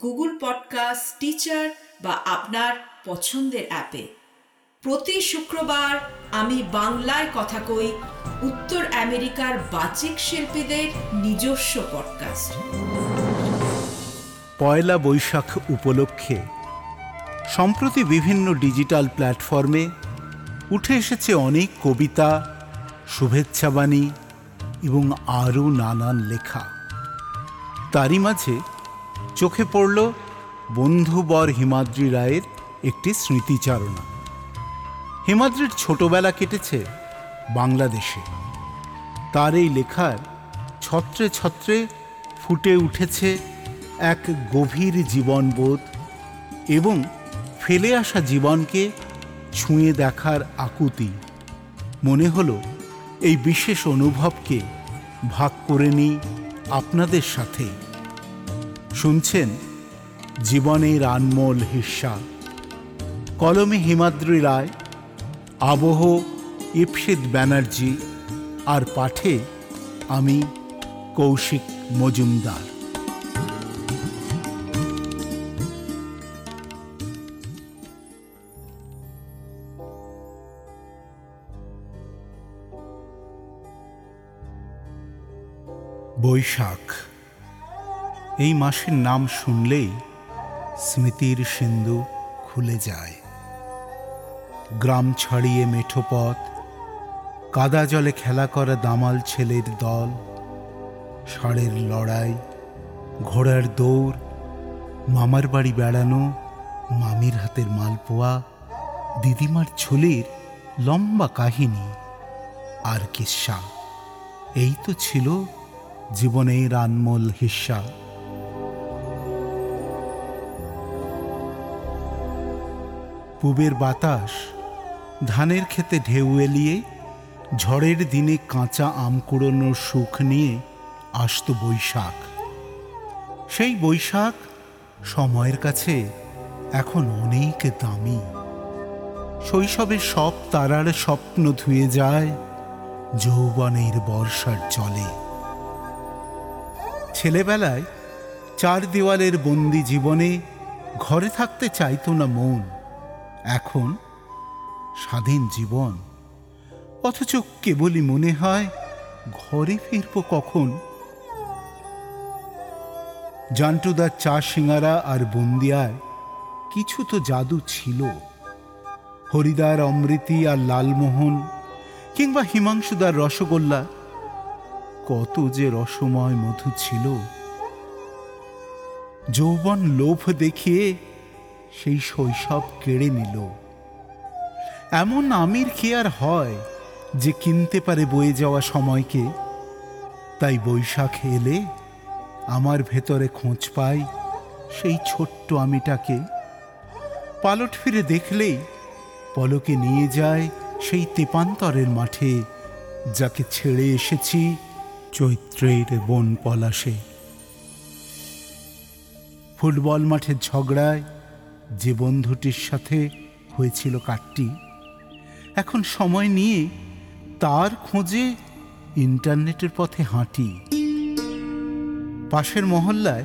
Google podcast Stitcher বা আপনার পছন্দের অ্যাপে। প্রতি শুক্রবার আমি বাংলায় কথা কই উত্তর আমেরিকার বাচিক শিল্পীদের নিজস্ব পডকাস্ট পয়লা বৈশাখ উপলক্ষে সম্প্রতি বিভিন্ন ডিজিটাল প্ল্যাটফর্মে উঠে এসেছে অনেক কবিতা শুভেচ্ছাবাণী এবং আরও নানান লেখা। তারই মাঝে চোখে পড়ল বন্ধুবর হিমাদ্রি রায়ের একটি স্মৃতিচারণা। হিমাদ্রির ছোটবেলা কেটেছে বাংলাদেশে। তার এই লেখার ছত্রে ছত্রে ফুটে উঠেছে এক গভীর জীবনবোধ এবং ফেলে আসা জীবনকে ছুঁয়ে দেখার আকুতি। মনে হলো এই বিশেষ অনুভবকে ভাগ করে নিই আপনাদের সাথে। শুনছেন? জীবনের আনমোল হিস্সা কলমে হিমাদ্রি রায়, আবহ ইপসিত ব্যানার্জি, আর পাঠে আমি কৌশিক মজুমদার। বৈশাখ এই মাসের নাম শুনলেই স্মৃতির সিন্ধু খুলে যায়। গ্রাম ছাড়িয়ে মেঠো পথ, কাদা জলে খেলা করা দামাল ছেলের দল, ষাঁড়ের লড়াই, ঘোড়ার দৌড়, মামার বাড়ি বেড়ানো, মামির হাতের মালপোয়া, দিদিমার ছোলের লম্বা কাহিনী আর কিস্সা এই তো ছিল জীবনের আনমোল হিস্সা পুবের বাতাস, ধানের খেতে ঢেউ এলিয়ে, ঝড়ের দিনে কাঁচা আম কুড়োনোর সুখ নিয়ে আসত বৈশাখ। সেই বৈশাখ সময়ের কাছে এখন অনেক দামি। শৈশবে সব তারার স্বপ্ন ধুয়ে যায়, যৌবনের বর্ষার জলে। ছেলেবেলায় চার দেওয়ালের বন্দি জীবনে ঘরে থাকতে চাইতো না মন। এখন স্বাধীন জীবন। অথচ কেবলই মনে হয় ঘরে ফিরব কখন? জান্টুদার চা সিঙ্গারা আর বন্দিয়ায় কিছু তো জাদু ছিল। হরিদার অমৃতি আর লালমোহন কিংবা হিমাংশুদার রসগোল্লা কত যে রসময় মধু ছিল। যৌবন লোভ দেখিয়ে সেই শৈশব কেড়ে নিল। এমন আমির কি আর হয় যে কিনতে পারে বয়ে যাওয়া সময়কে? তাই বৈশাখ এলে আমার ভেতরে খোঁজ পাই সেই ছোট্ট আমিটাকে। পালট ফিরে দেখলেই পলকে নিয়ে যায় সেই তেপান্তরের মাঠে যাকে ছেড়ে এসেছি চৈত্রের বন পলাশে ফুটবল মাঠের ঝগড়ায় যে বন্ধুটির সাথে হয়েছিল কাটটি এখন সময় নিয়ে তার খোঁজে ইন্টারনেটের পথে হাঁটি। পাশের মহল্লায়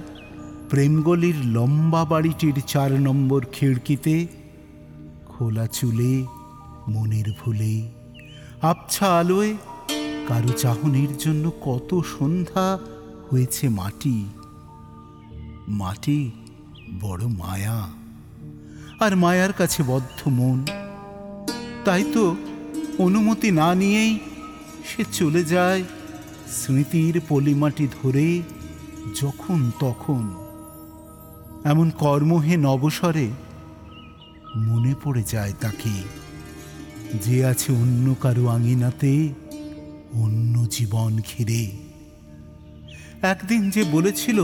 প্রেমগলির লম্বা বাড়িটির চার নম্বর খিড়কিতে খোলা চুলে, মনের ভুলে, আবছা আলোয় কারও চাহনির জন্য কত সন্ধ্যা হয়েছে মাটি। মাটি বড় মায়া। আর মায়ার কাছে বদ্ধ মন। তাই তো অনুমতি না নিয়েই সে চলে যায় স্মৃতির পলিমাটি ধরে যখন তখন। এমন কর্মহীন অবসরে মনে পড়ে যায় তাকে, যে আছে অন্য কারও আঙিনাতে অন্য জীবন ঘিরে। একদিন যে বলেছিল,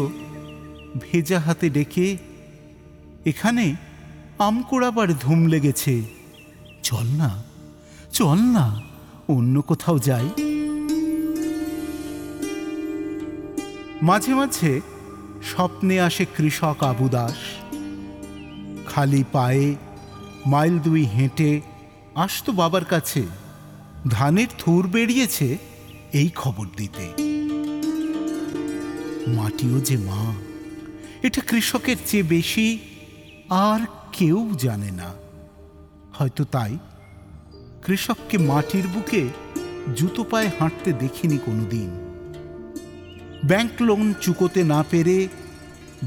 ভেজা হাতে ডেকে, এখানে আম কুড়াবার ধুম লেগেছে। চল না চল না, অন্য কোথাও যাই। মাঝে মাঝে স্বপ্নে আসে কৃষক আবু দাস। খালি পায়ে মাইল দুই হেঁটে আসতো বাবার কাছে। ধানের থুর বেরিয়েছে এই খবর দিতে। মাটিও যে মা, এটা কৃষকের চেয়ে বেশি আর কেউ জানে না। হয়তো তাই কৃষককে মাটির বুকে জুতো পায়ে হাঁটতে দেখিনি কোনোদিন। ব্যাংক লোন চুকোতে না পেরে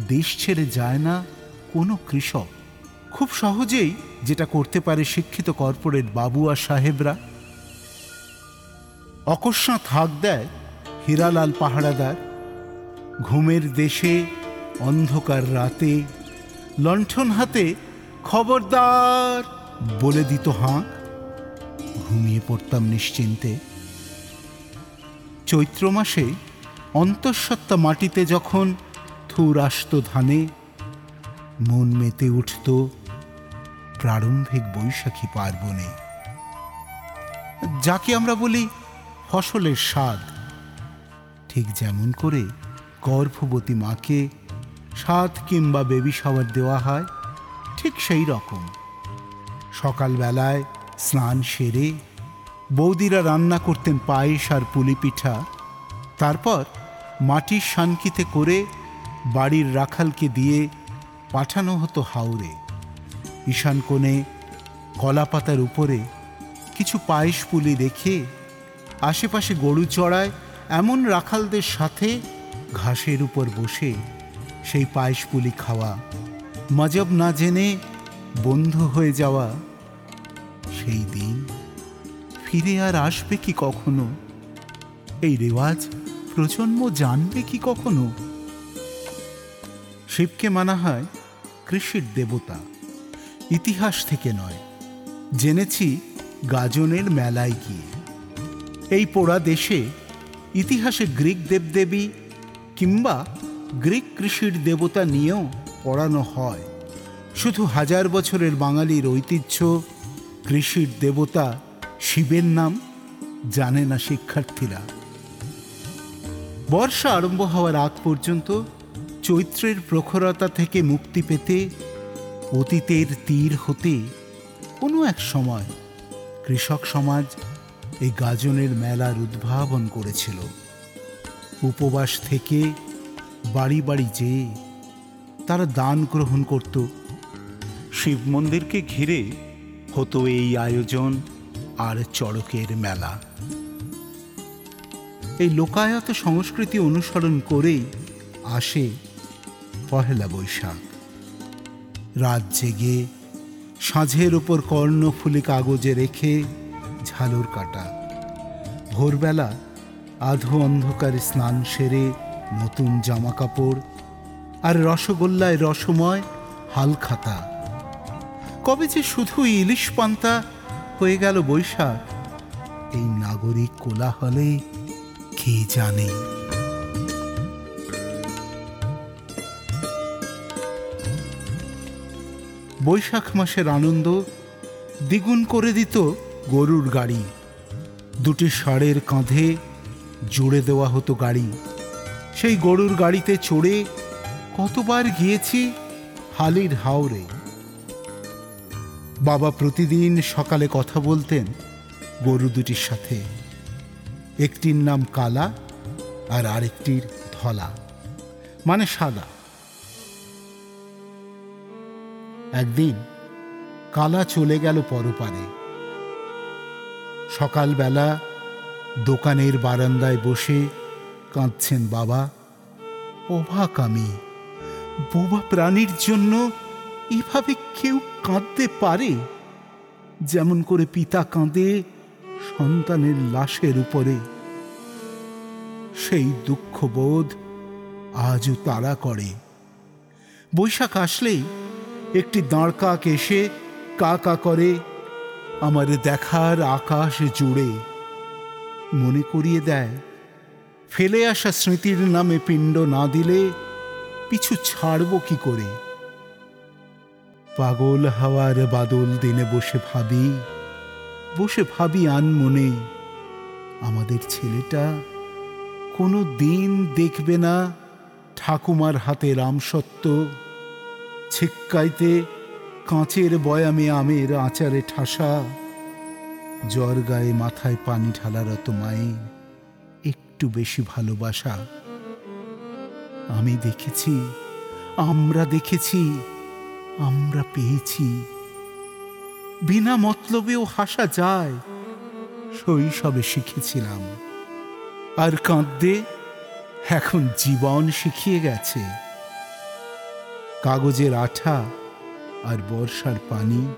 দেশ ছেড়ে যায় না কোনো কৃষক। খুব সহজেই যেটা করতে পারে শিক্ষিত কর্পোরেট বাবু আর সাহেবরা। অকস্মাৎ হাঁক দেয় হীরালাল পাহাড়াদার ঘুমের দেশে অন্ধকার রাতে লণ্ঠন হাতে খবরদার বলে দিত হাঁক ঘুমিয়ে পড়তাম নিশ্চিন্তে। চৈত্র মাসে অন্তঃসত্ত্বা মাটিতে যখন থুর আসত ধানে, মন মেতে উঠত প্রারম্ভিক বৈশাখী পার্বণে। যাকে আমরা বলি ফসলের স্বাদ, ঠিক যেমন করে গর্ভবতী মাকে সাত কিংবা বেবি শাওয়ার দেওয়া হয়, ঠিক সেই রকম। সকালবেলায় স্নান সেরে বৌদিরা রান্না করতেন পায়েস আর পুলি পিঠা, তারপর মাটির শানকিতে করে বাড়ির রাখালকে দিয়ে পাঠানো হতো হাওড়ে ঈশান কোণে কলা পাতার উপরে কিছু পায়েস পুলি রেখে আশেপাশে গরু চড়ায় এমন রাখালদের সাথে ঘাসের উপর বসে সেই পায়েস পুলি খাওয়া। মজব না জেনে বন্ধু হয়ে যাওয়া সেই দিন। ফিরে আর আসবে কি কখনো? এই রেওয়াজ প্রজন্ম জানবে কি কখনো? শিবকে মানা হয় কৃষির দেবতা। ইতিহাস থেকে নয়, জেনেছি গাজনের মেলায় গিয়ে। এই পোড়া দেশে ইতিহাসে গ্রিক দেবদেবী কিংবা গ্রিক কৃষির দেবতা নিয়েও পড়ানো হয়। শুধু হাজার বছরের বাঙালির ঐতিহ্য কৃষির দেবতা শিবের নাম জানে না শিক্ষার্থীরা। বর্ষা আরম্ভ হওয়ার আগ পর্যন্ত চৈত্রের প্রখরতা থেকে মুক্তি পেতে অতীতের তীর হতে কোনো এক সময় কৃষক সমাজ এই গাজনের মেলার উদ্ভাবন করেছিল। উপবাস থেকে বাড়ি বাড়ি যেয়ে তারা দান গ্রহণ করত। শিব মন্দিরকে ঘিরে হতো এই আয়োজন আর চড়কের মেলা। এই লোকায়ত সংস্কৃতি অনুসরণ করেই আসে পহেলা বৈশাখ। রাত জেগে সাঁঝের ওপর কর্ণফুলি কাগজে রেখে ঝালুর কাটা। ভোরবেলা আধো অন্ধকারে স্নান সেরে নতুন জামা কাপড় আর রসগোল্লায় রসময় হালখাতা কবে যে শুধু ইলিশ পান্তা হয়ে গেল বৈশাখ, এই নাগরিক কোলাহলে কে জানে? বৈশাখ মাসের আনন্দ দ্বিগুণ করে দিত গরুর গাড়ি। দুটি ষাঁড়ের কাঁধে জুড়ে দেওয়া হতো গাড়ি। সেই গরুর গাড়িতে চড়ে কতবার গিয়েছি হালির হাওরে। বাবা প্রতিদিন সকালে কথা বলতেন গরু দুটির সাথে। একটির নাম কালা আর আরেকটির ধলা মানে সাদা। একদিন কালা চলে গেল পরপারে। সকালবেলা দোকানের বারান্দায় বসে কাঁদছেন বাবা। অভাক আমি। বোবা প্রাণীর জন্য এভাবে কেউ কাঁদতে পারে? যেমন করে পিতা কাঁদে সন্তানের লাশের উপরে। সেই দুঃখবোধ আজও তারা করে। বৈশাখ আসলেই একটি দাঁড় কাক এসে কা কা করে আমার দেখার আকাশ জুড়ে। মনে করিয়ে দেয় ফেলে আসা স্মৃতির নামে পিণ্ড না দিলে পিছু ছাড়ব কি করে? পাগল হাওয়ার বাদল দিনে বসে ভাবি বসে ভাবি আন মনে, আমাদের ছেলেটা কোনো দিন দেখবে না ঠাকুমার হাতে রামসত্য ছিক্কাইতে কাঁচের বয়ামে আমের আচারে ঠাসা জ্বর গায়ে মাথায় পানি ঢালারত মায়ের একটু বেশি ভালোবাসা। আমি দেখেছি, আমরা দেখেছি, আমরা পেয়েছি। বিনা মতলবেও হাসা যায়, শৈশবে শিখেছিলাম। আর কাঁদতে এখন জীবন শিখিয়ে গেছে। কাগজের আঠা আর বর্ষার পানি,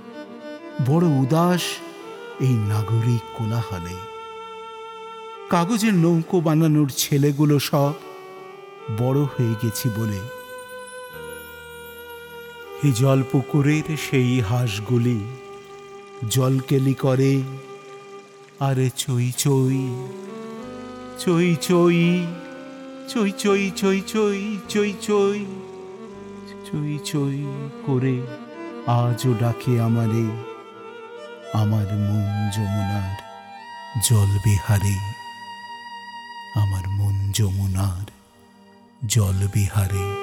বড় উদাস এই নাগরিক কোলাহলে। কাগজের নৌকো বানানোর ছেলেগুলো সব বড় হয়ে গেছি বলে। এই জলপুকুরের সেই হাঁসগুলি জলকেলি করে, আরে চই চই চই চই চই চই চই চই চই চই চই চই করে আজও ডাকে আমারে, আমার মন যমুনার জল বিহারে আমার মন যমুনার জলবিহারে।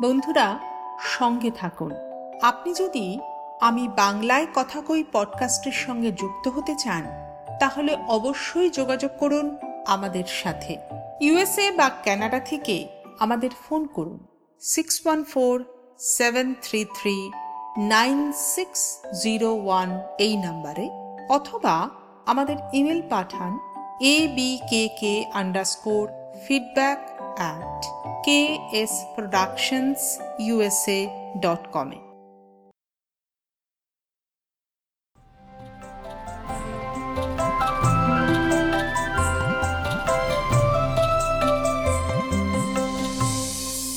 বন্ধুরা, সঙ্গে থাকুন। আপনি যদি আমি বাংলায় কথা কই পডকাস্টের সঙ্গে যুক্ত হতে চান, তাহলে অবশ্যই যোগাযোগ করুন আমাদের সাথে। ইউএসএ বা কানাডা থেকে আমাদের ফোন করুন। Six one four seven three three nine six zero one এই নাম্বারে, অথবা আমাদের email Pathaan A B K K underscore feedback at K S productions USA dot কমে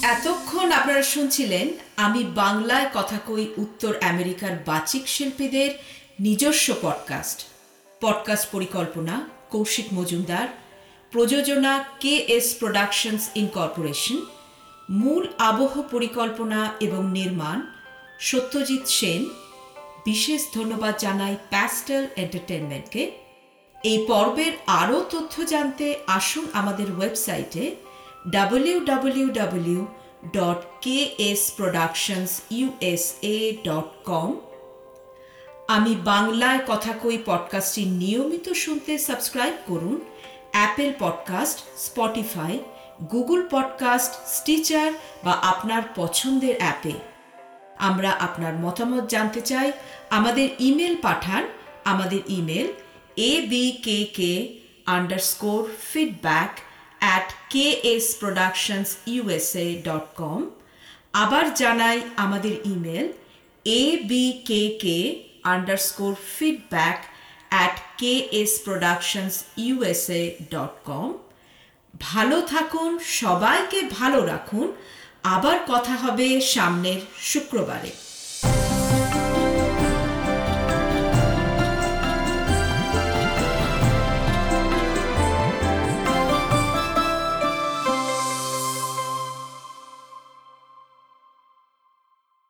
এতক্ষণ আপনারা শুনছিলেন, আমি বাংলায় কথা কই উত্তর আমেরিকার বাচিক শিল্পীদের নিজস্ব পডকাস্ট পডকাস্ট পরিকল্পনা, কৌশিক মজুমদার প্রযোজনা কে এস প্রোডাকশনস ইনকর্পোরেশন মূল আবহ পরিকল্পনা এবং নির্মাণ সত্যজিৎ সেন। বিশেষ ধন্যবাদ জানাই প্যাস্টেল এন্টারটেনমেন্টকে এই পর্বের আরও তথ্য জানতে আসুন আমাদের ওয়েবসাইটে www.ksproductionsusa.com আমি বাংলায় কথা কই পডকাস্টটি নিয়মিত শুনতে সাবস্ক্রাইব করুন Apple podcast Spotify Google podcast Stitcher বা আপনার পছন্দের অ্যাপে। আমরা আপনার মতামত জানতে চাই, আমাদের ইমেল পাঠান, আমাদের email A B K K underscore feedback at K S productions USA dot com আবার জানাই আমাদের email A B K K underscore feedback at dot com ভালো থাকুন সবাইকে ভালো রাখুন। আবার কথা হবে সামনের শুক্রবারে।